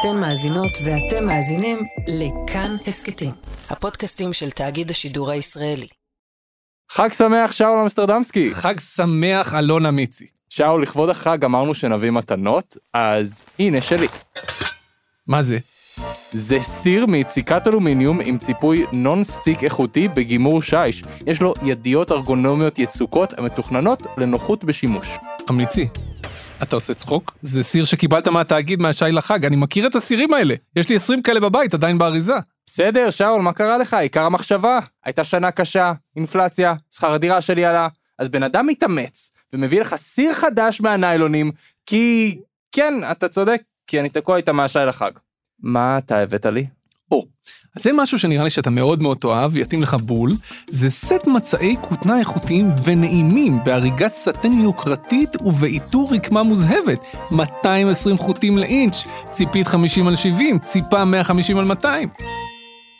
אתן מאזינות ואתם מאזינים לכאן הסכתים, הפודקאסטים של תאגיד השידור הישראלי. חג שמח שאול אמסטרדמסקי. חג שמח אלונה מיצי. שאול, לכבוד החג אמרנו שנביא מתנות, אז הנה שלי. מה זה? זה סיר מיציקת אלומיניום עם ציפוי נון סטיק איכותי בגימור שיש. יש לו ידיות ארגונומיות יצוקות המתוכננות לנוחות בשימוש. אמיצי. אתה עושה צחוק? זה סיר שקיבלת מהתאגיד מהשי לחג, אני מכיר את הסירים האלה. יש לי 20 כאלה בבית, עדיין באריזה. בסדר, שאול, מה קרה לך? עיקר המחשבה. הייתה שנה קשה, אינפלציה, שכר הדירה שלי עלה. אז בן אדם מתאמץ, ומביא לך סיר חדש מהניילונים, כי... כן, אתה צודק, כי אני תקוע איתה מהשי לחג. מה אתה הבאת לי? או, זה משהו שנראה לי שאתה מאוד מאוד תאהב, יתאים לך בול. זה סט מצעי כותנה איכותיים ונעימים בהריגת סטן יוקרתית ובעיטור רקמה מוזהבת. 220 חוטים לאינץ', ציפית 50 על 70, ציפה 150 על 200.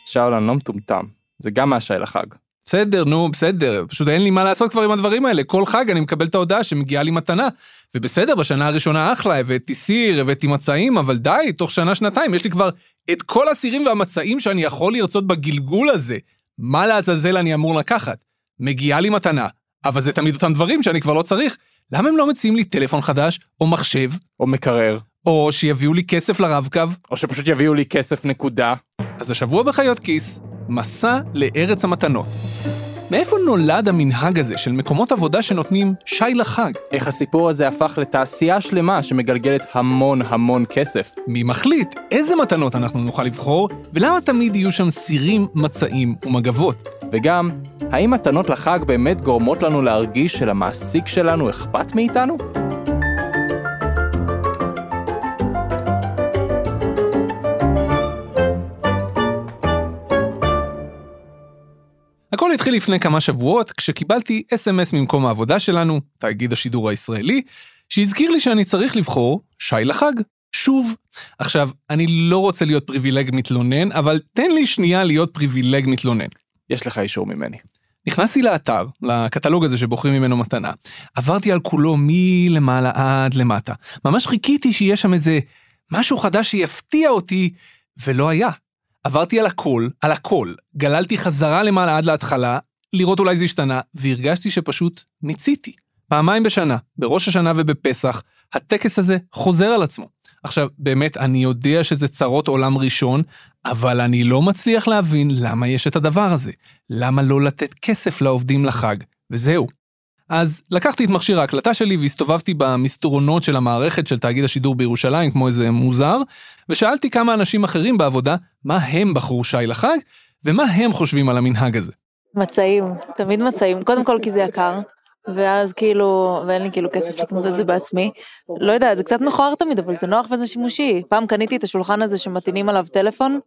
שאול, אני לא מטומטם. זה גם מהשי לחג. בסדר, נו, בסדר, פשוט אין לי מה לעשות כבר עם הדברים האלה. כל חג אני מקבל את ההודעה שמגיעה לי מתנה. ובסדר, בשנה הראשונה אחלה, הבאתי סיר, הבאתי מצעים, אבל די, תוך שנה-שנתיים יש לי כבר את כל הסירים והמצעים שאני יכול לרצות בגלגול הזה. מה לעזאזל אני אמור לקחת? מגיעה לי מתנה, אבל זה תמיד אותם דברים שאני כבר לא צריך. למה הם לא מציעים לי טלפון חדש, או מחשב, או מקרר. או שיביאו לי כסף לרב-קו? או שפשוט יביאו לי כסף נקודה. אז השבוע בחיות כיס, מסע לארץ המתנות. מאיפה נולד המנהג הזה של מקומות עבודה שנותנים שי לחג? איך הסיפור הזה הפך לתעשייה שלמה שמגלגלת המון המון כסף. מי מחליט איזה מתנות אנחנו נוכל לבחור, ולמה תמיד יהיו שם סירים, מצעים ומגבות? וגם, האם מתנות לחג באמת גורמות לנו להרגיש שלמעסיק שלנו אכפת מאיתנו? הכל התחיל לפני כמה שבועות, כשקיבלתי אס.אם.אס ממקום העבודה שלנו, תאגיד השידור הישראלי, שהזכיר לי שאני צריך לבחור שי לחג. שוב. עכשיו, אני לא רוצה להיות פריבילג מתלונן, אבל תן לי שנייה להיות פריבילג מתלונן. יש לך אישור ממני. נכנסתי לאתר, לקטלוג הזה שבוחרים ממנו מתנה. עברתי על כולו מלמעלה עד למטה. ממש חיכיתי שיהיה שם איזה משהו חדש שיפתיע אותי, ולא היה. עברתי על הכל, על הכל, גללתי חזרה למעלה עד להתחלה, לראות אולי זה השתנה, והרגשתי שפשוט מיציתי. פעמיים בשנה, בראש השנה ובפסח, הטקס הזה חוזר על עצמו. עכשיו, באמת, אני יודע שזה צרות עולם ראשון, אבל אני לא מצליח להבין למה יש את הדבר הזה. למה לא לתת כסף לעובדים לחג? וזהו. אז לקחתי את מכשיר ההקלטה שלי והסתובבתי במסדרונות של המערכת של תאגיד השידור בירושלים, כמו איזה מוזר, ושאלתי כמה אנשים אחרים בעבודה, מה הם בחרו שי לחג, ומה הם חושבים על המנהג הזה. מצעים, תמיד מצעים, קודם כל כי זה יקר, ואז כאילו, ואין לי כאילו כסף לקנות את זה בעצמי. לא יודעת, זה קצת מכוער תמיד, אבל זה נוח וזה שימושי. פעם קניתי את השולחן הזה שמטעינים עליו טלפון,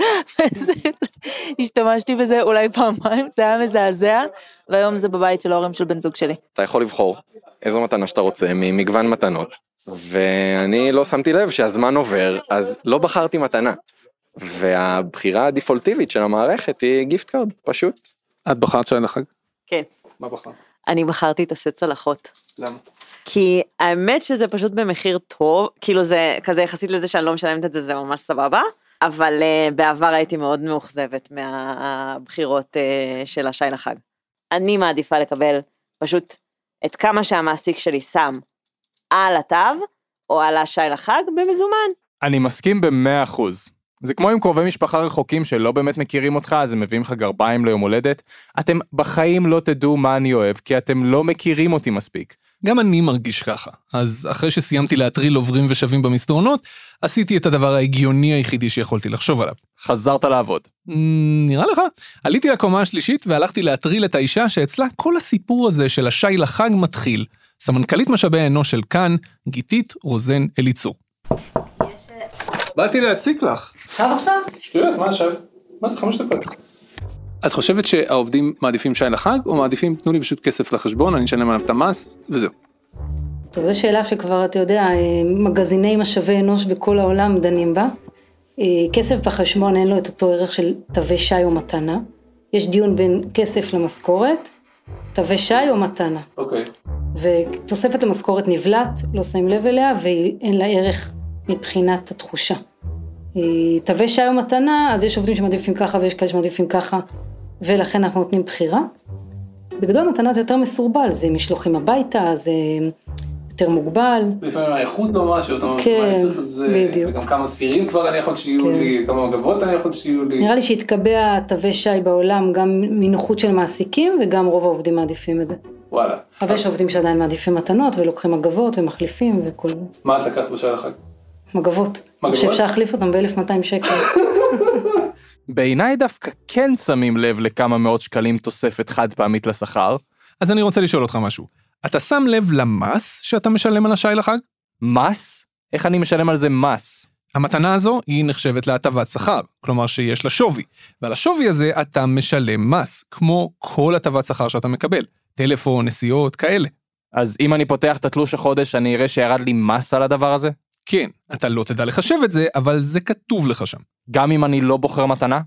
וזה- השתמשתי בזה אולי פעמיים, זה היה מזעזע, והיום זה בבית של ההורים של בן זוג שלי. אתה יכול לבחור איזו מתנה שאתה רוצה ממגוון מתנות ואני לא שמתי לב שהזמן עובר אז לא בחרתי מתנה. והבחירה הדפולטיבית של המערכת היא gift card פשוט. את בחרת שי לחג? כן. מה בחרת? אני בחרתי את הסט צלחות. למה? כי האמת שזה פשוט במחיר טוב, כאילו זה כזה יחסית לזה שאני לא משלמת את זה, זה ממש סבבה, אבל uh, בעבר הייתי מאוד מאוכזבת מהבחירות uh, של השי לחג. אני מעדיפה לקבל פשוט את כמה שהמעסיק שלי שם על התו, או על השי לחג, במזומן. אני מסכים במאה אחוז. זה כמו עם קרובי משפחה רחוקים שלא באמת מכירים אותך, אז הם מביאים לך גרביים ליום הולדת. אתם בחיים לא תדעו מה אני אוהב, כי אתם לא מכירים אותי מספיק. גם אני מרגיש ככה. אז אחרי שסיימתי להטריל עוברים ושבים במסדרונות, עשיתי את הדבר ההגיוני היחידי שיכולתי לחשוב עליו. חזרת לעבוד. "מ, נראה לך? עליתי לקומה השלישית והלכתי להטריל את האישה שאצלה כל הסיפור הזה של השי לחג מתחיל. סמנכ"לית משאבי האנוש של כאן, גיתית רוזן אליצור. באתי להציק לך. עכשיו עכשיו? שטויות, מה עכשיו? מה זה חמש דקות? את חושבת שהעובדים מעדיפים שי לחג, או מעדיפים תנו לי פשוט כסף לחשבון, אני אשלם עליו את המס, וזהו. טוב, זו שאלה שכבר, אתה יודע, אה, מגזיני משאבי אנוש בכל העולם דנים בה. אה, כסף בחשבון אין לו את אותו ערך של תווי שי או מתנה. יש דיון בין כסף למשכורת, תווי שי או מתנה. אוקיי. ותוספת למשכורת נבלעת, לא שמים לב אליה, ואין לה ערך מבחינת התחושה. אה, תווי שי או מתנה, אז יש עובדים שמעדיפים ככה ויש כאלה שמעדיפים ככה, ולכן אנחנו נותנים בחירה. בגדול מתנה זה יותר מסורבל, זה משלוחים הביתה, זה יותר מוגבל. לפעמים האיכות לא משהו, אתה אומר, כן, צריך לזה, בדיוק. וגם כמה סירים כבר אני יכול שיהיו כן. לי, כמה מגבות אני יכול שיהיו לי. נראה לי שהתקבע תווי שי בעולם גם מנוחות של מעסיקים וגם רוב העובדים מעדיפים את זה. וואלה. אבל יש עובדים שעדיין מעדיפים מתנות ולוקחים מגבות ומחליפים וכל מה את לקחת בשעה לחג? מגבות. מגבות? שאפשר להחליף אותם ב-1200 שקל. בעיניי דווקא כן שמים לב לכמה מאות שקלים תוספת חד פעמית לשכר. אז אני רוצה לשאול אותך משהו. אתה שם לב למס שאתה משלם על השי לחג? מס? איך אני משלם על זה מס? המתנה הזו היא נחשבת להטבת שכר, כלומר שיש לה שווי, ועל השווי הזה אתה משלם מס, כמו כל הטבת שכר שאתה מקבל, טלפון, נסיעות, כאלה. אז אם אני פותח את התלוש החודש, אני אראה שירד לי מס על הדבר הזה? כן, אתה לא תדע לחשב את זה, אבל זה כתוב לך שם. גם אם אני לא בוחר מתנה?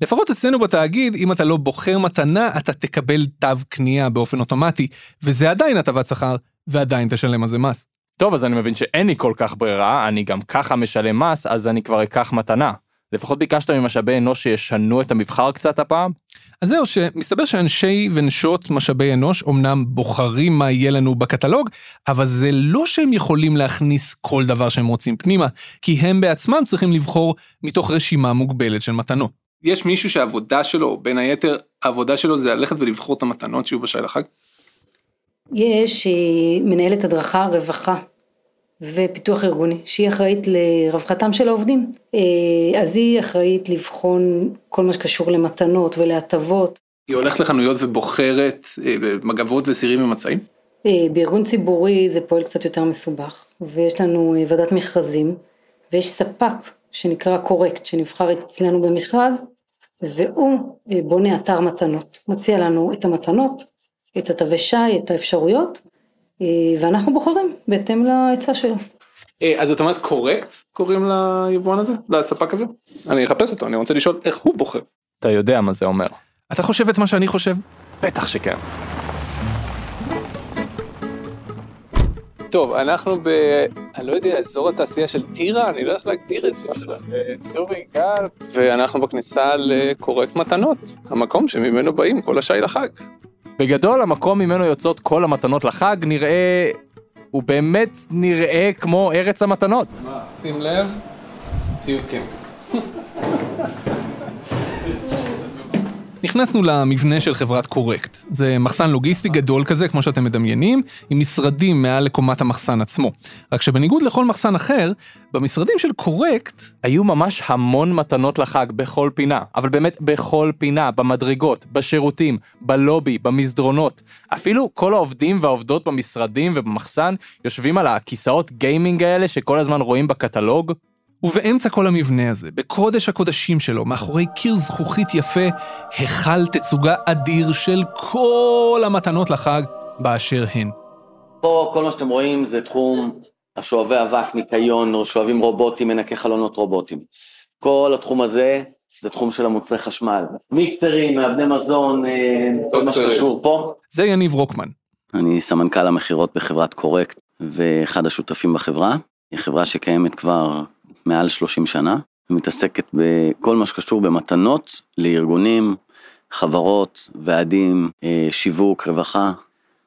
לפחות אצלנו בתאגיד, אם אתה לא בוחר מתנה, אתה תקבל תו קנייה באופן אוטומטי, וזה עדיין הטבת שכר, ועדיין תשלם על זה מס. טוב, אז אני מבין שאין לי כל כך ברירה, אני גם ככה משלם מס, אז אני כבר אקח מתנה. לפחות ביקשת ממשאבי אנוש שישנו את המבחר קצת הפעם? אז זהו, שמסתבר שאנשי ונשות משאבי אנוש אומנם בוחרים מה יהיה לנו בקטלוג, אבל זה לא שהם יכולים להכניס כל דבר שהם רוצים פנימה, כי הם בעצמם צריכים לבחור מתוך רשימה מוגבלת של מתנות. יש מישהו שהעבודה שלו, בין היתר, העבודה שלו זה ללכת ולבחור את המתנות שיהיו בשי לחג? יש אה, מנהלת הדרכה, רווחה ופיתוח ארגוני, שהיא אחראית לרווחתם של העובדים. אה, אז היא אחראית לבחון כל מה שקשור למתנות ולהטבות. היא הולכת לחנויות ובוחרת אה, מגבות וסירים ומצעים? אה, בארגון ציבורי זה פועל קצת יותר מסובך, ויש לנו ועדת מכרזים, ויש ספק שנקרא קורקט, שנבחר אצלנו במכרז, והוא בונה אתר מתנות, מציע לנו את המתנות, את התווי שי, את האפשרויות, ואנחנו בוחרים בהתאם להיצע שלו. אה, אז את אומרת קורקט קוראים ליבואן הזה? לספק הזה? אני אחפש אותו, אני רוצה לשאול איך הוא בוחר. אתה יודע מה זה אומר. אתה חושב את מה שאני חושב? בטח שכן. טוב, אנחנו ב... אני לא יודע, אזור התעשייה של טירה, אני לא יודע איך להגדיר את זה. צורי גל. ואנחנו בכניסה לקורקט מתנות, המקום שממנו באים כל השי לחג. בגדול, המקום ממנו יוצאות כל המתנות לחג נראה... הוא באמת נראה כמו ארץ המתנות. שים לב, ציוד קמפ. נכנסנו למבנה של חברת קורקט. זה מחסן לוגיסטי גדול כזה, כמו שאתם מדמיינים, עם משרדים מעל לקומת המחסן עצמו. רק שבניגוד לכל מחסן אחר, במשרדים של קורקט, היו ממש המון מתנות לחג בכל פינה, אבל באמת בכל פינה, במדרגות, בשירותים, בלובי, במסדרונות. אפילו כל העובדים והעובדות במשרדים ובמחסן יושבים על הכיסאות גיימינג האלה שכל הזמן רואים בקטלוג. ובאמצע כל המבנה הזה, בקודש הקודשים שלו, מאחורי קיר זכוכית יפה, היכל תצוגה אדיר של כל המתנות לחג באשר הן. פה כל מה שאתם רואים זה תחום השואבי אבק, ניקיון, שואבים רובוטים, מנקי חלונות רובוטים. כל התחום הזה זה תחום של המוצרי חשמל. מיקסרים, מעבדי מזון, אה, כל מה. שקשור פה. זה יניב רוקמן. אני סמנכ"ל המכירות בחברת קורקט ואחד השותפים בחברה. היא חברה שקיימת כבר מעל 30 שנה, ומתעסקת בכל מה שקשור במתנות לארגונים, חברות, ועדים, אה, שיווק, רווחה.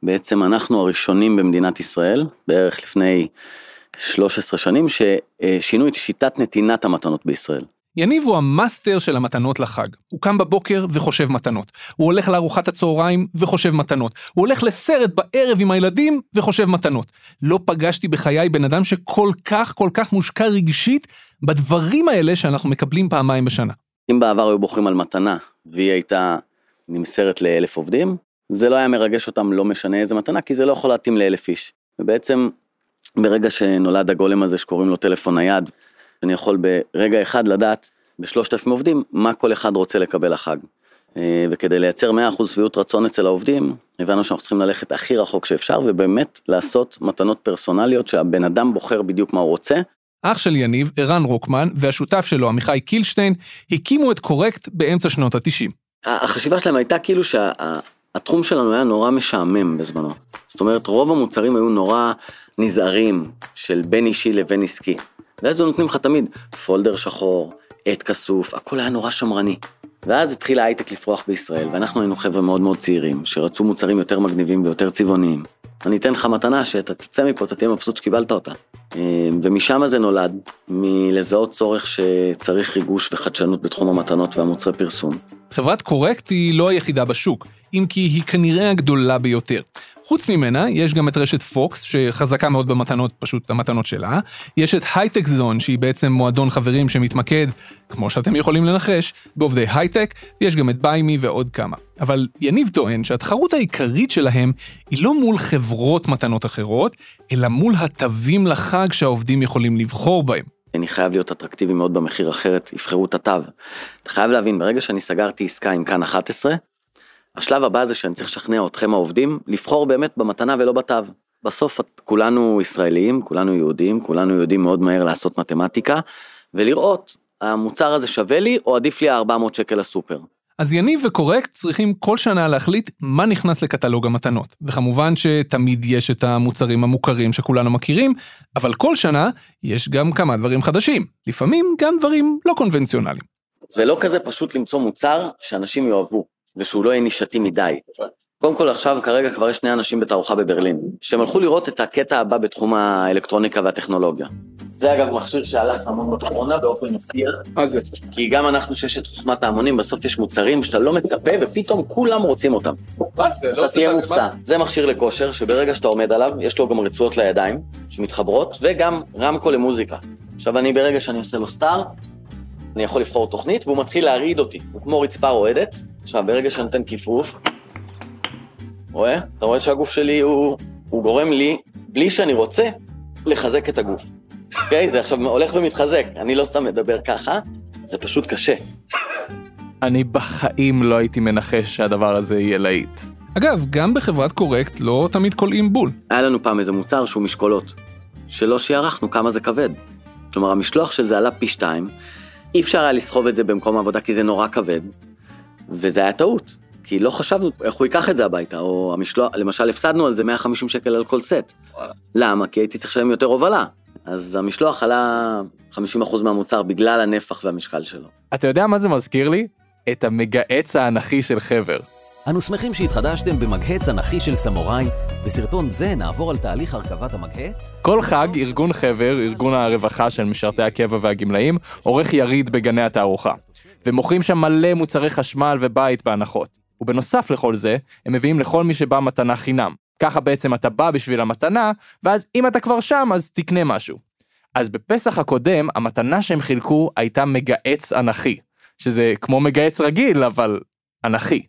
בעצם אנחנו הראשונים במדינת ישראל, בערך לפני 13 שנים, ששינו את שיטת נתינת המתנות בישראל. יניב הוא המאסטר של המתנות לחג. הוא קם בבוקר וחושב מתנות. הוא הולך לארוחת הצהריים וחושב מתנות. הוא הולך לסרט בערב עם הילדים וחושב מתנות. לא פגשתי בחיי בן אדם שכל כך כל כך מושקע רגשית בדברים האלה שאנחנו מקבלים פעמיים בשנה. אם בעבר היו בוחרים על מתנה, והיא הייתה נמסרת לאלף עובדים, זה לא היה מרגש אותם לא משנה איזה מתנה, כי זה לא יכול להתאים לאלף איש. ובעצם, ברגע שנולד הגולם הזה שקוראים לו טלפון נייד, אני יכול ברגע אחד לדעת בשלושת אלפים עובדים מה כל אחד רוצה לקבל לחג. אה, וכדי לייצר 100% שביעות רצון אצל העובדים, הבנו שאנחנו צריכים ללכת הכי רחוק שאפשר, ובאמת לעשות מתנות פרסונליות שהבן אדם בוחר בדיוק מה הוא רוצה, אח של יניב, ערן רוקמן, והשותף שלו, עמיחי קילשטיין, הקימו את קורקט באמצע שנות ה-90. החשיבה שלהם הייתה כאילו שהתחום שלנו היה נורא משעמם בזמנו. זאת אומרת, רוב המוצרים היו נורא נזהרים של בין אישי לבין עסקי. ואז נותנים לך תמיד פולדר שחור, עט כסוף, הכל היה נורא שמרני. ואז התחיל ההייטק לפרוח בישראל, ואנחנו היינו חבר'ה מאוד מאוד צעירים, שרצו מוצרים יותר מגניבים ויותר צבעוניים. אני אתן לך מתנה שאתה תצא מפה, אתה תהיה מבסוט שקיבלת אותה. אה, ומשם זה נולד, מלזהות צורך שצריך ריגוש וחדשנות בתחום המתנות והמוצרי פרסום. חברת קורקט היא לא היחידה בשוק, אם כי היא כנראה הגדולה ביותר. חוץ ממנה, יש גם את רשת פוקס, שחזקה מאוד במתנות, פשוט המתנות שלה. יש את הייטק זון, שהיא בעצם מועדון חברים שמתמקד, כמו שאתם יכולים לנחש, בעובדי הייטק, ויש גם את ביימי ועוד כמה. אבל יניב טוען שהתחרות העיקרית שלהם היא לא מול חברות מתנות אחרות, אלא מול התווים לחג שהעובדים יכולים לבחור בהם. אני חייב להיות אטרקטיבי מאוד במחיר אחרת, יבחרו את התו. אתה חייב להבין, ברגע שאני סגרתי עסקה עם כאן 11, השלב הבא זה שאני צריך לשכנע אתכם העובדים לבחור באמת במתנה ולא בתו. בסוף כולנו ישראלים, כולנו יהודים, כולנו יודעים מאוד מהר לעשות מתמטיקה, ולראות, המוצר הזה שווה לי או עדיף לי ה-400 שקל לסופר. אז יניב וקורקט צריכים כל שנה להחליט מה נכנס לקטלוג המתנות. וכמובן שתמיד יש את המוצרים המוכרים שכולנו מכירים, אבל כל שנה יש גם כמה דברים חדשים. לפעמים גם דברים לא קונבנציונליים. זה לא כזה פשוט למצוא מוצר שאנשים יאהבו, ושהוא לא יהיה נישתי מדי. קודם כל עכשיו כרגע כבר יש שני אנשים בתערוכה בברלין, שהם הלכו לראות את הקטע הבא בתחום האלקטרוניקה והטכנולוגיה. זה אגב מכשיר שהלך המון בקורונה באופן מפתיע. מה זה? כי גם אנחנו שיש את חוכמת ההמונים, בסוף יש מוצרים שאתה לא מצפה ופתאום כולם רוצים אותם. מה זה? לא אתה תהיה מופתע. זה מכשיר לכושר, שברגע שאתה עומד עליו, יש לו גם רצועות לידיים, שמתחברות, וגם רמקול למוזיקה. עכשיו אני ברגע שאני עושה לו סטארט, אני יכול לבחור תוכנית, והוא מתחיל להרעיד אותי. הוא כמו רצפה רועדת. עכשיו, ברגע שאני נותן כיפוף, רואה? אתה רואה שהגוף שלי הוא, הוא גורם לי, בלי שאני רוצה, לחזק את הגוף. אוקיי? זה עכשיו הולך ומתחזק. אני לא סתם מדבר ככה, זה פשוט קשה. אני בחיים לא הייתי מנחש שהדבר הזה יהיה להיט. אגב, גם בחברת קורקט לא תמיד קולעים בול. היה לנו פעם איזה מוצר שהוא משקולות, שלא שיערכנו כמה זה כבד. כלומר, המשלוח של זה עלה פי שתיים, אי אפשר היה לסחוב את זה במקום העבודה כי זה נורא כבד, וזה היה טעות. כי לא חשבנו איך הוא ייקח את זה הביתה, או המשלוח, למשל הפסדנו על זה 150 שקל על כל סט. למה? כי הייתי צריך לשלם יותר הובלה. אז המשלוח עלה 50% מהמוצר בגלל הנפח והמשקל שלו. אתה יודע מה זה מזכיר לי? את המגהץ האנכי של חבר. אנו שמחים שהתחדשתם במגהץ אנכי של סמוראי. בסרטון זה נעבור על תהליך הרכבת המגהץ. כל חג, ארגון חבר, ארגון הרווחה של משרתי הקבע והגמלאים, עורך יריד בגני התערוכה. ומוכרים שם מלא מוצרי חשמל ובית בהנחות. ובנוסף לכל זה, הם מביאים לכל מי שבא מתנה חינם. ככה בעצם אתה בא בשביל המתנה, ואז אם אתה כבר שם, אז תקנה משהו. אז בפסח הקודם, המתנה שהם חילקו הייתה מגהץ אנכי. שזה כמו מגהץ רגיל, אבל אנכי.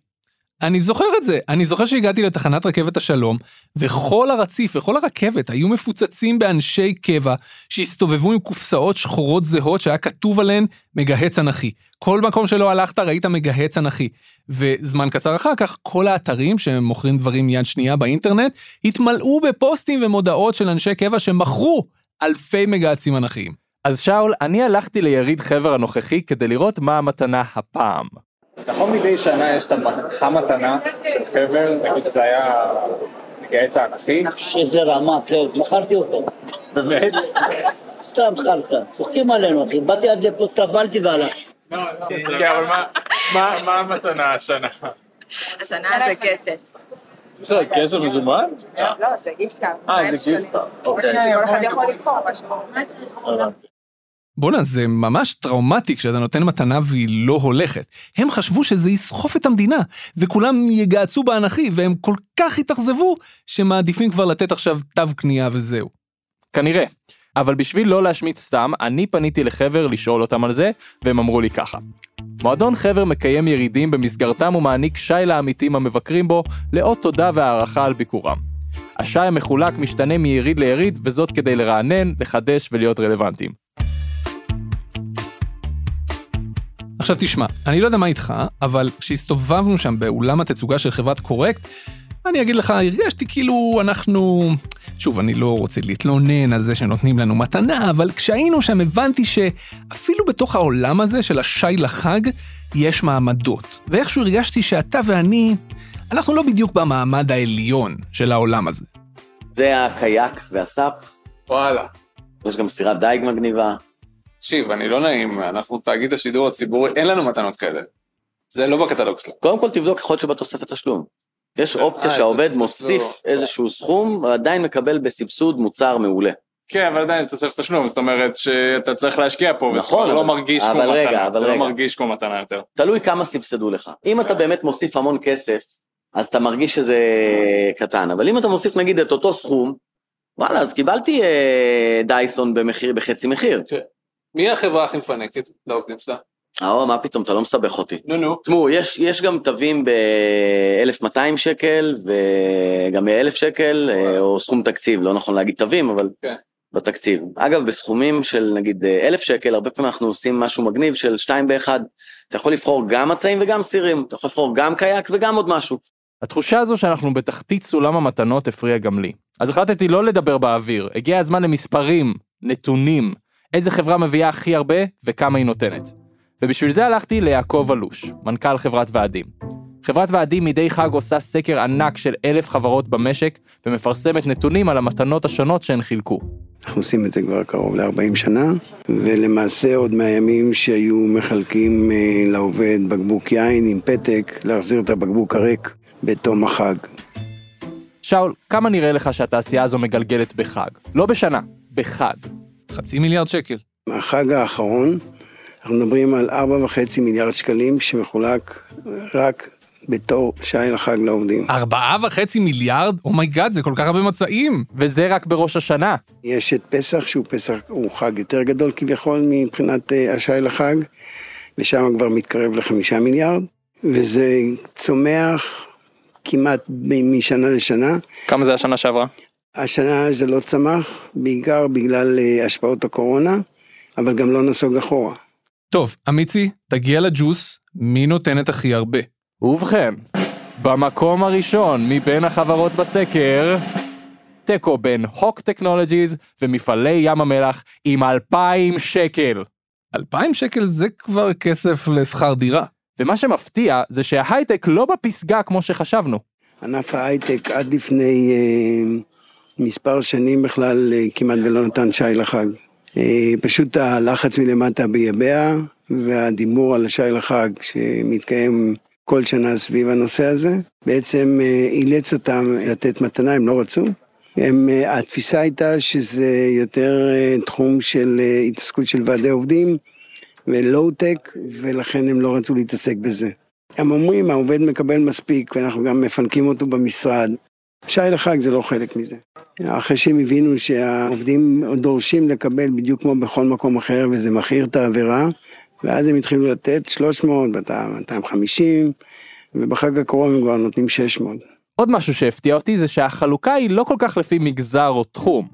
אני זוכר את זה, אני זוכר שהגעתי לתחנת רכבת השלום, וכל הרציף וכל הרכבת היו מפוצצים באנשי קבע שהסתובבו עם קופסאות שחורות זהות שהיה כתוב עליהן מגהץ אנכי. כל מקום שלא הלכת ראית מגהץ אנכי. וזמן קצר אחר כך, כל האתרים שמוכרים דברים יד שנייה באינטרנט, התמלאו בפוסטים ומודעות של אנשי קבע שמכרו אלפי מגהצים אנכיים. אז שאול, אני הלכתי ליריד חבר הנוכחי כדי לראות מה המתנה הפעם. נכון מדי שנה יש את המתנה של חבר, נגיד שזה היה מגהץ האנכי. שזה רמה, כן, מכרתי אותו. באמת? סתם חרטא, צוחקים עלינו אחי, באתי עד לפה, סבלתי והלכתי. כן, אבל מה המתנה השנה? השנה זה כסף. זה כסף מזומן? לא, זה gift card. אה, זה gift card. אוקיי. שכל אחד יכול לבחור מה שהוא רוצה. בואנה, זה ממש טראומטי כשאתה נותן מתנה והיא לא הולכת. הם חשבו שזה יסחוף את המדינה, וכולם יגעצו באנכי, והם כל כך התאכזבו, שמעדיפים כבר לתת עכשיו תו קנייה וזהו. כנראה. אבל בשביל לא להשמיץ סתם, אני פניתי לחבר לשאול אותם על זה, והם אמרו לי ככה. מועדון חבר מקיים ירידים במסגרתם הוא מעניק שי לעמיתים המבקרים בו, לאות תודה והערכה על ביקורם. השי המחולק משתנה מיריד ליריד, וזאת כדי לרענן, לחדש ולהיות רלוונטיים. עכשיו תשמע, אני לא יודע מה איתך, אבל כשהסתובבנו שם באולם התצוגה של חברת קורקט, אני אגיד לך, הרגשתי כאילו אנחנו... שוב, אני לא רוצה להתלונן על זה שנותנים לנו מתנה, אבל כשהיינו שם הבנתי שאפילו בתוך העולם הזה של השי לחג, יש מעמדות. ואיכשהו הרגשתי שאתה ואני, אנחנו לא בדיוק במעמד העליון של העולם הזה. זה הקייק והסאפ. וואלה. יש גם סירת דייג מגניבה. תקשיב, אני לא נעים, אנחנו תאגיד השידור הציבורי, אין לנו מתנות כאלה. זה לא בקטלוג שלנו. קודם כל תבדוק יכול להיות שבתוספת תשלום. יש אופציה אה, שהעובד מוסיף. איזשהו סכום, ועדיין מקבל בסבסוד מוצר מעולה. כן, אבל עדיין זה תוספת תשלום, זאת אומרת שאתה צריך להשקיע פה, וזה נכון, כבר לא מרגיש כמו מתנה, זה לא. מרגיש כמו מתנה יותר. תלוי כמה סבסדו לך. אם אתה באמת מוסיף המון כסף, אז אתה מרגיש שזה קטן, אבל אם אתה מוסיף נגיד את אותו סכום, וואלה, אז קיבלתי אה, דייסון במחיר, בחצי מחיר. מי החברה הכי מפנקת לעובדים שלה? אה, מה פתאום, אתה לא מסבך אותי. נו נו. תשמעו, יש, יש גם תווים ב-1200 שקל וגם ב-1000 שקל, אה, או סכום תקציב, לא נכון להגיד תווים, אבל כן. בתקציב. אגב, בסכומים של נגיד אה, 1,000 שקל, הרבה פעמים אנחנו עושים משהו מגניב של 2 ב-1. אתה יכול לבחור גם מצעים וגם סירים, אתה יכול לבחור גם קייק וגם עוד משהו. התחושה הזו שאנחנו בתחתית סולם המתנות הפריעה גם לי. אז החלטתי לא לדבר באוויר, הגיע הזמן למספרים, נתונים, איזה חברה מביאה הכי הרבה וכמה היא נותנת. ובשביל זה הלכתי ליעקב אלוש, מנכ"ל חברת ועדים. חברת ועדים מדי חג עושה סקר ענק של אלף חברות במשק ומפרסמת נתונים על המתנות השונות שהן חילקו. אנחנו עושים את זה כבר קרוב ל-40 שנה, ולמעשה עוד מהימים שהיו מחלקים אה, לעובד בקבוק יין עם פתק, להחזיר את הבקבוק הריק בתום החג. שאול, כמה נראה לך שהתעשייה הזו מגלגלת בחג? לא בשנה, בחג. חצי מיליארד שקל. החג האחרון, אנחנו מדברים על 4.5 מיליארד שקלים שמחולק רק בתור שי לחג לעובדים. ארבעה וחצי מיליארד? oh my god, זה כל כך הרבה מצעים. וזה רק בראש השנה. יש את פסח, שהוא פסח, הוא חג יותר גדול כביכול מבחינת אה, השי לחג, ושם כבר מתקרב לחמישה מיליארד, וזה צומח כמעט משנה לשנה. כמה זה השנה שעברה? השנה זה לא צמח, בעיקר בגלל אה, השפעות הקורונה, אבל גם לא נסוג אחורה. טוב, אמיצי, תגיע לג'וס, מי נותנת הכי הרבה? ובכן, במקום הראשון מבין החברות בסקר, תיקו בין הוק טכנולוגיז ומפעלי ים המלח עם 2,000 שקל. 2,000 שקל זה כבר כסף לשכר דירה. ומה שמפתיע זה שההייטק לא בפסגה כמו שחשבנו. ענף ההייטק עד לפני אה, מספר שנים בכלל אה, כמעט ולא נתן שי לחג. אה, פשוט הלחץ מלמטה ביבע והדיבור על השי לחג שמתקיים כל שנה סביב הנושא הזה, בעצם אה, אילץ אותם לתת מתנה, הם לא רצו. הם, התפיסה הייתה שזה יותר תחום של התעסקות של ועדי עובדים ולואו-טק, ולכן הם לא רצו להתעסק בזה. הם אומרים, העובד מקבל מספיק, ואנחנו גם מפנקים אותו במשרד. שי לחג זה לא חלק מזה. אחרי שהם הבינו שהעובדים דורשים לקבל בדיוק כמו בכל מקום אחר, וזה מכעיר את העבירה, ואז הם התחילו לתת 300, 250, ובחג הקרוב הם כבר נותנים 600. עוד משהו שהפתיע אותי זה שהחלוקה היא לא כל כך לפי מגזר או תחום.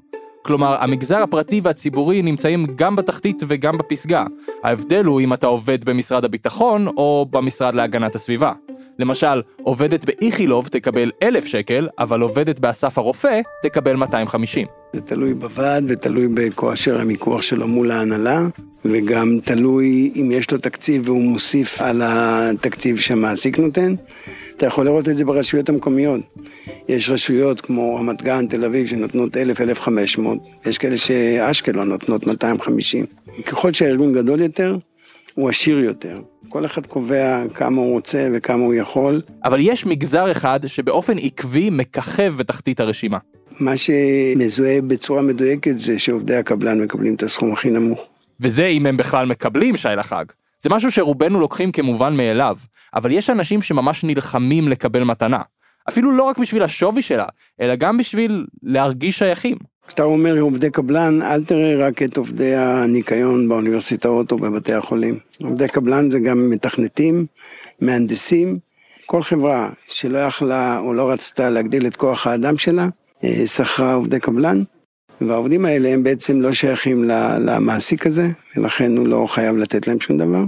כלומר, המגזר הפרטי והציבורי נמצאים גם בתחתית וגם בפסגה. ההבדל הוא אם אתה עובד במשרד הביטחון או במשרד להגנת הסביבה. למשל, עובדת באיכילוב תקבל 1,000 שקל, אבל עובדת באסף הרופא תקבל 250. זה תלוי בוועד ותלוי בכושר המיקוח שלו מול ההנהלה, וגם תלוי אם יש לו תקציב והוא מוסיף על התקציב שהמעסיק נותן. אתה יכול לראות את זה ברשויות המקומיות. יש רשויות כמו רמת גן, תל אביב, שנותנות 1,000-1,500, יש כאלה שאשקלון נותנות 250. ככל שהארגון גדול יותר, הוא עשיר יותר. כל אחד קובע כמה הוא רוצה וכמה הוא יכול. אבל יש מגזר אחד שבאופן עקבי מככב בתחתית הרשימה. מה שמזוהה בצורה מדויקת זה שעובדי הקבלן מקבלים את הסכום הכי נמוך. וזה אם הם בכלל מקבלים שי לחג. זה משהו שרובנו לוקחים כמובן מאליו, אבל יש אנשים שממש נלחמים לקבל מתנה. אפילו לא רק בשביל השווי שלה, אלא גם בשביל להרגיש שייכים. כשאתה אומר עובדי קבלן, אל תראה רק את עובדי הניקיון באוניברסיטאות או בבתי החולים. עובדי קבלן זה גם מתכנתים, מהנדסים. כל חברה שלא יכלה או לא רצתה להגדיל את כוח האדם שלה, אה, שכרה עובדי קבלן, והעובדים האלה הם בעצם לא שייכים למעסיק הזה, ולכן הוא לא חייב לתת להם שום דבר.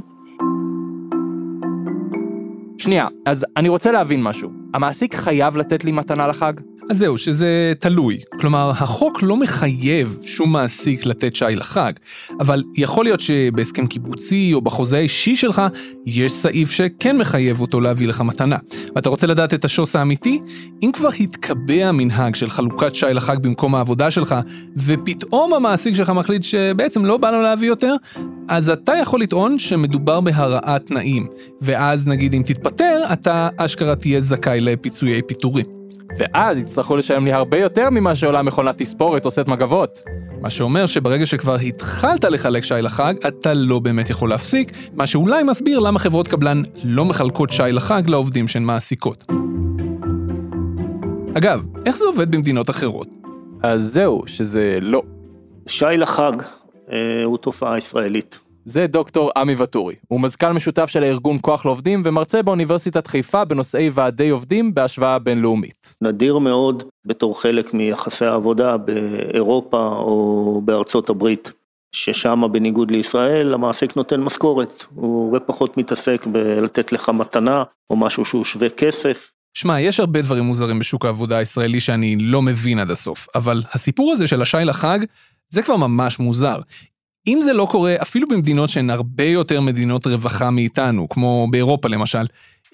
שנייה, אז אני רוצה להבין משהו. המעסיק חייב לתת לי מתנה לחג? אז זהו, שזה תלוי. כלומר, החוק לא מחייב שום מעסיק לתת שי לחג, אבל יכול להיות שבהסכם קיבוצי או בחוזה האישי שלך, יש סעיף שכן מחייב אותו להביא לך מתנה. ואתה רוצה לדעת את השוס האמיתי? אם כבר התקבע מנהג של חלוקת שי לחג במקום העבודה שלך, ופתאום המעסיק שלך מחליט שבעצם לא בא לו להביא יותר, אז אתה יכול לטעון שמדובר בהרעת תנאים. ואז נגיד אם תתפטר, אתה אשכרה תהיה זכאי לפיצויי פיטורים. ואז יצטרכו לשלם לי הרבה יותר ממה שעולה מכונת תספורת או סט מגבות. מה שאומר שברגע שכבר התחלת לחלק שי לחג, אתה לא באמת יכול להפסיק, מה שאולי מסביר למה חברות קבלן לא מחלקות שי לחג לעובדים שהן מעסיקות. אגב, איך זה עובד במדינות אחרות? אז זהו, שזה לא. שי לחג אה, הוא תופעה ישראלית. זה דוקטור עמי ואטורי. הוא מזכ"ל משותף של הארגון כוח לעובדים ומרצה באוניברסיטת חיפה בנושאי ועדי עובדים בהשוואה בינלאומית. נדיר מאוד בתור חלק מיחסי העבודה באירופה או בארצות הברית, ששם בניגוד לישראל המעסיק נותן משכורת, הוא הרבה פחות מתעסק בלתת לך מתנה או משהו שהוא שווה כסף. שמע, יש הרבה דברים מוזרים בשוק העבודה הישראלי שאני לא מבין עד הסוף, אבל הסיפור הזה של השי לחג, זה כבר ממש מוזר. אם זה לא קורה אפילו במדינות שהן הרבה יותר מדינות רווחה מאיתנו, כמו באירופה למשל,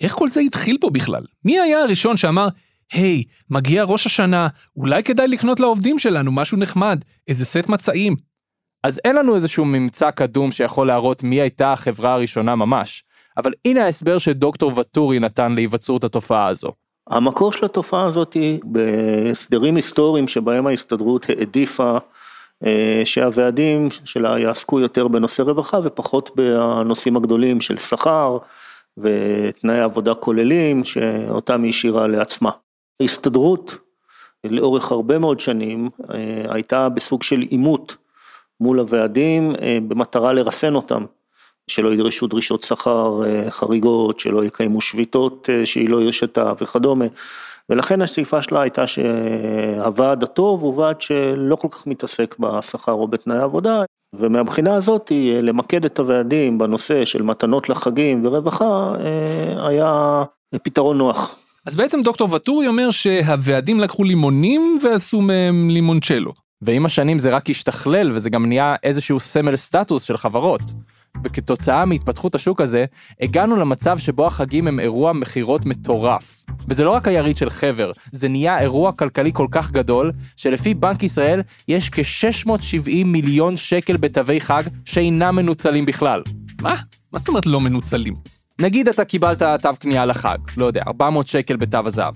איך כל זה התחיל פה בכלל? מי היה הראשון שאמר, היי, hey, מגיע ראש השנה, אולי כדאי לקנות לעובדים שלנו משהו נחמד, איזה סט מצעים. אז אין לנו איזשהו ממצא קדום שיכול להראות מי הייתה החברה הראשונה ממש, אבל הנה ההסבר שדוקטור ואטורי נתן להיווצרות התופעה הזו. המקור של התופעה הזאת היא בהסדרים היסטוריים שבהם ההסתדרות העדיפה שהוועדים שלה יעסקו יותר בנושא רווחה ופחות בנושאים הגדולים של שכר ותנאי עבודה כוללים שאותם היא השאירה לעצמה. ההסתדרות לאורך הרבה מאוד שנים אה, הייתה בסוג של עימות מול הוועדים אה, במטרה לרסן אותם, שלא ידרשו דרישות שכר חריגות, שלא יקיימו שביתות שהיא לא הרשתה וכדומה. ולכן השאיפה שלה הייתה שהוועד הטוב הוא ועד שלא כל כך מתעסק בשכר או בתנאי עבודה, ומהבחינה הזאת למקד את הוועדים בנושא של מתנות לחגים ורווחה אה, היה פתרון נוח. אז בעצם דוקטור ואטורי אומר שהוועדים לקחו לימונים ועשו מהם לימונצ'לו. ועם השנים זה רק השתכלל וזה גם נהיה איזשהו סמל סטטוס של חברות. וכתוצאה מהתפתחות השוק הזה, הגענו למצב שבו החגים הם אירוע מכירות מטורף. וזה לא רק היריד של חבר, זה נהיה אירוע כלכלי כל כך גדול, שלפי בנק ישראל יש כ-670 מיליון שקל בתווי חג שאינם מנוצלים בכלל. מה? מה זאת אומרת לא מנוצלים? נגיד אתה קיבלת תו קנייה לחג, לא יודע, 400 שקל בתו הזהב.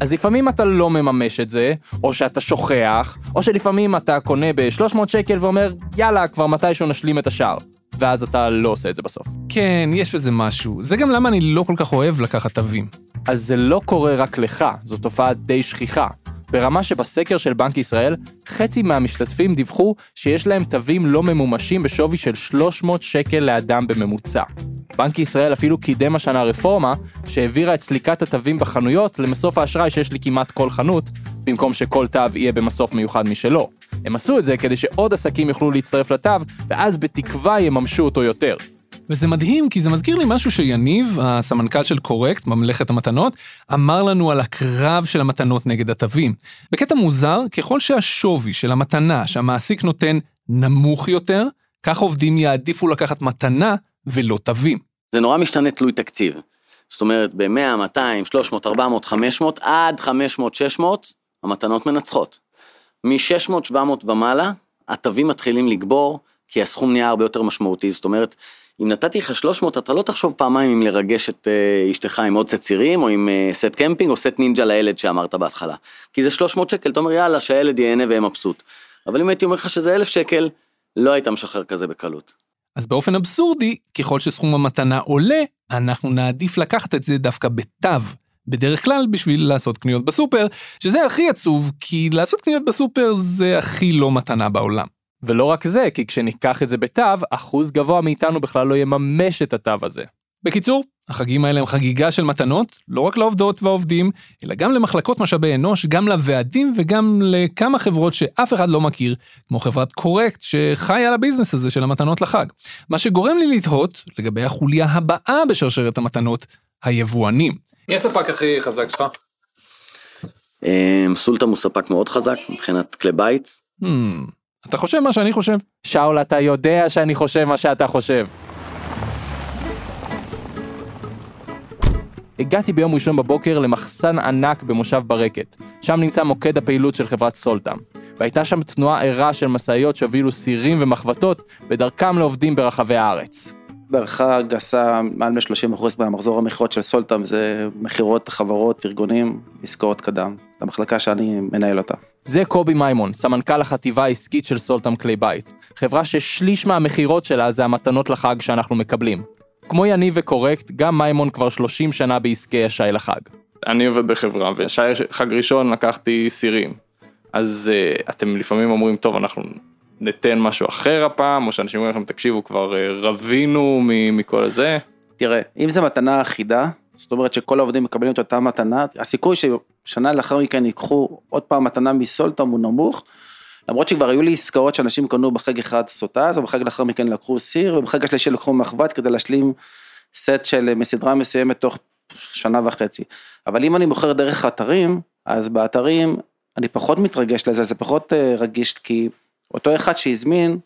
אז לפעמים אתה לא מממש את זה, או שאתה שוכח, או שלפעמים אתה קונה ב-300 שקל ואומר, יאללה, כבר מתישהו נשלים את השאר. ואז אתה לא עושה את זה בסוף. כן, יש בזה משהו. זה גם למה אני לא כל כך אוהב לקחת תווים. אז זה לא קורה רק לך, זו תופעה די שכיחה. ברמה שבסקר של בנק ישראל, חצי מהמשתתפים דיווחו שיש להם תווים לא ממומשים בשווי של 300 שקל לאדם בממוצע. בנק ישראל אפילו קידם השנה רפורמה שהעבירה את סליקת התווים בחנויות למסוף האשראי שיש לי כמעט כל חנות, במקום שכל תו יהיה במסוף מיוחד משלו. הם עשו את זה כדי שעוד עסקים יוכלו להצטרף לתו, ואז בתקווה יממשו אותו יותר. וזה מדהים, כי זה מזכיר לי משהו שיניב, הסמנכ"ל של קורקט, ממלכת המתנות, אמר לנו על הקרב של המתנות נגד התווים. בקטע מוזר, ככל שהשווי של המתנה שהמעסיק נותן נמוך יותר, כך עובדים יעדיפו לקחת מתנה ולא תווים. זה נורא משתנה תלוי תקציב. זאת אומרת, ב-100, 200, 300, 400, 500, עד 500, 600, המתנות מנצחות. מ-600, 700 ומעלה, התווים מתחילים לגבור, כי הסכום נהיה הרבה יותר משמעותי. זאת אומרת, אם נתתי לך 300, אתה לא תחשוב פעמיים אם לרגש את uh, אשתך עם עוד סט סירים, או עם uh, סט קמפינג, או סט נינג'ה לילד שאמרת בהתחלה. כי זה 300 שקל, אתה אומר יאללה, שהילד ייהנה ויהיה מבסוט. אבל אם הייתי אומר לך שזה 1,000 שקל, לא היית משחרר כזה בקלות. אז באופן אבסורדי, ככל שסכום המתנה עולה, אנחנו נעדיף לקחת את זה דווקא בתו. בדרך כלל בשביל לעשות קניות בסופר, שזה הכי עצוב, כי לעשות קניות בסופר זה הכי לא מתנה בעולם. ולא רק זה, כי כשניקח את זה בתו, אחוז גבוה מאיתנו בכלל לא יממש את התו הזה. בקיצור, החגים האלה הם חגיגה של מתנות, לא רק לעובדות והעובדים, אלא גם למחלקות משאבי אנוש, גם לוועדים וגם לכמה חברות שאף אחד לא מכיר, כמו חברת קורקט, שחיה על הביזנס הזה של המתנות לחג. מה שגורם לי לתהות לגבי החוליה הבאה בשרשרת המתנות, היבואנים. מי הספק הכי חזק שלך? אה, סולטם הוא ספק מאוד חזק מבחינת כלי בית. Hmm, אתה חושב מה שאני חושב? שאול, אתה יודע שאני חושב מה שאתה חושב. הגעתי ביום ראשון בבוקר למחסן ענק במושב ברקת. שם נמצא מוקד הפעילות של חברת סולטם. והייתה שם תנועה ערה של משאיות שהובילו סירים ומחבטות בדרכם לעובדים ברחבי הארץ. בהערכה גסה מעל מ-30% מהמחזור המכירות של סולטם זה מכירות חברות, ארגונים, עסקאות קדם. המחלקה שאני מנהל אותה. זה קובי מימון, סמנכ"ל החטיבה העסקית של סולטם כלי בית. חברה ששליש מהמכירות שלה זה המתנות לחג שאנחנו מקבלים. כמו יניב וקורקט, גם מימון כבר 30 שנה בעסקי השי לחג. אני עובד בחברה, ושי חג ראשון לקחתי סירים. אז uh, אתם לפעמים אומרים, טוב, אנחנו ניתן משהו אחר הפעם, או שאנשים אומרים לכם, תקשיבו, כבר uh, רבינו מכל הזה. תראה, אם זו מתנה אחידה, זאת אומרת שכל העובדים מקבלים את אותה מתנה, הסיכוי ששנה לאחר מכן ייקחו עוד פעם מתנה מסולטום הוא נמוך, למרות שכבר היו לי עסקאות שאנשים קנו בחג אחד סוטה, אז בחג לאחר מכן לקחו סיר, ובחג השלישי לקחו מחבת כדי להשלים סט של מסדרה מסוימת תוך שנה וחצי. אבל אם אני מוכר דרך אתרים, אז באתרים אני פחות מתרגש לזה, זה פחות אה, רגיש, כי אותו אחד שהזמין,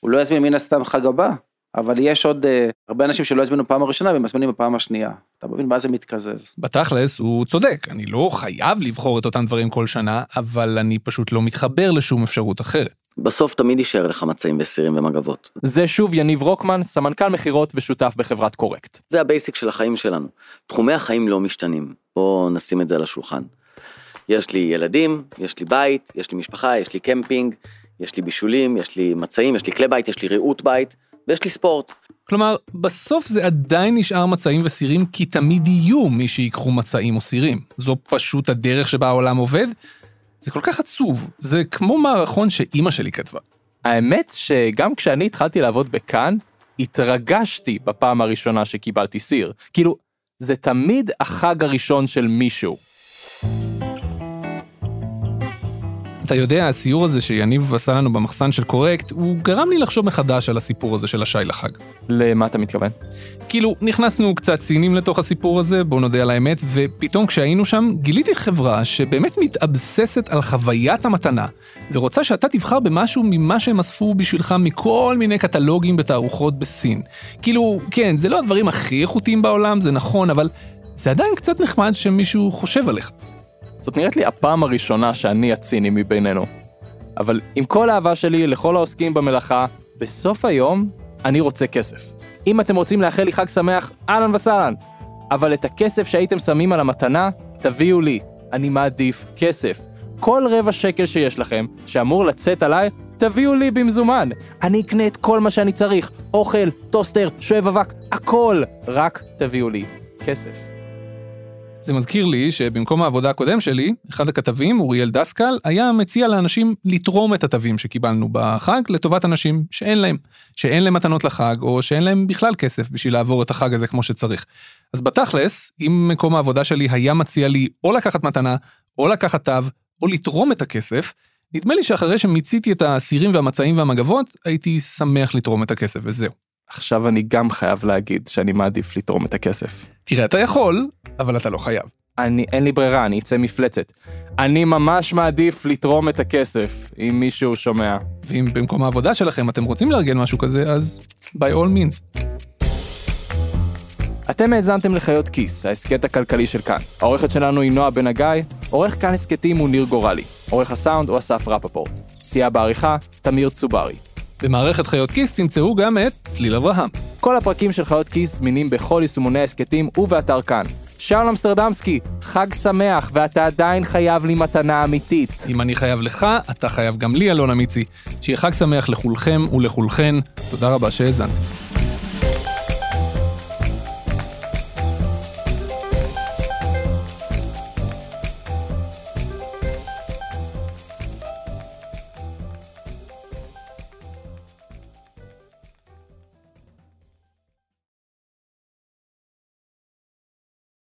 הוא לא יזמין מן הסתם חג הבא, אבל יש עוד uh, הרבה אנשים שלא הזמינו פעם הראשונה והם מזמינים בפעם השנייה. אתה מבין מה זה מתקזז. בתכלס הוא צודק, אני לא חייב לבחור את אותם דברים כל שנה, אבל אני פשוט לא מתחבר לשום אפשרות אחרת. בסוף תמיד יישאר לך מצעים וסירים ומגבות. זה שוב יניב רוקמן, סמנכ"ל מכירות ושותף בחברת קורקט. זה ה basic של החיים שלנו. תחומי החיים לא משתנים. בואו נשים את זה על השולחן. יש לי ילדים, יש לי בית, יש לי משפחה, יש לי קמפינג, יש לי בישולים, יש לי מצעים, יש לי כלי בית, יש לי ריהוט בית. ויש לי ספורט. כלומר, בסוף זה עדיין נשאר מצעים וסירים, כי תמיד יהיו מי שיקחו מצעים או סירים. זו פשוט הדרך שבה העולם עובד. זה כל כך עצוב, זה כמו מערכון שאימא שלי כתבה. האמת שגם כשאני התחלתי לעבוד בכאן, התרגשתי בפעם הראשונה שקיבלתי סיר. כאילו, זה תמיד החג הראשון של מישהו. אתה יודע, הסיור הזה שיניב עשה לנו במחסן של קורקט, הוא גרם לי לחשוב מחדש על הסיפור הזה של השי לחג. למה אתה מתכוון? כאילו, נכנסנו קצת סינים לתוך הסיפור הזה, בוא נודה על האמת, ופתאום כשהיינו שם, גיליתי חברה שבאמת מתאבססת על חוויית המתנה, ורוצה שאתה תבחר במשהו ממה שהם אספו בשבילך מכל מיני קטלוגים בתערוכות בסין. כאילו, כן, זה לא הדברים הכי איכותיים בעולם, זה נכון, אבל זה עדיין קצת נחמד שמישהו חושב עליך. זאת נראית לי הפעם הראשונה שאני הציני מבינינו. אבל עם כל האהבה שלי לכל העוסקים במלאכה, בסוף היום אני רוצה כסף. אם אתם רוצים לאחל לי חג שמח, אהלן וסהלן. אבל את הכסף שהייתם שמים על המתנה, תביאו לי. אני מעדיף כסף. כל רבע שקל שיש לכם, שאמור לצאת עליי, תביאו לי במזומן. אני אקנה את כל מה שאני צריך. אוכל, טוסטר, שואב אבק, הכל. רק תביאו לי כסף. זה מזכיר לי שבמקום העבודה הקודם שלי, אחד הכתבים, אוריאל דסקל, היה מציע לאנשים לתרום את התווים שקיבלנו בחג לטובת אנשים שאין להם, שאין להם מתנות לחג, או שאין להם בכלל כסף בשביל לעבור את החג הזה כמו שצריך. אז בתכלס, אם מקום העבודה שלי היה מציע לי או לקחת מתנה, או לקחת תו, או לתרום את הכסף, נדמה לי שאחרי שמיציתי את הסירים והמצעים והמגבות, הייתי שמח לתרום את הכסף, וזהו. עכשיו אני גם חייב להגיד שאני מעדיף לתרום את הכסף. תראה, אתה יכול, אבל אתה לא חייב. אני, אין לי ברירה, אני אצא מפלצת. אני ממש מעדיף לתרום את הכסף, אם מישהו שומע. ואם במקום העבודה שלכם אתם רוצים לארגן משהו כזה, אז by all means. אתם האזנתם לחיות כיס, ההסכת הכלכלי של כאן. העורכת שלנו היא נועה בן הגיא, עורך כאן הסכתים הוא ניר גורלי. עורך הסאונד הוא אסף רפפורט. סייע בעריכה, תמיר צוברי. במערכת חיות כיס תמצאו גם את צליל אברהם. כל הפרקים של חיות כיס זמינים בכל יישומוני ההסכתים ובאתר כאן. שאול אמסטרדמסקי, חג שמח, ואתה עדיין חייב לי מתנה אמיתית. אם אני חייב לך, אתה חייב גם לי, אלון אמיצי. שיהיה חג שמח לכולכם ולכולכן. תודה רבה שהאזנתם.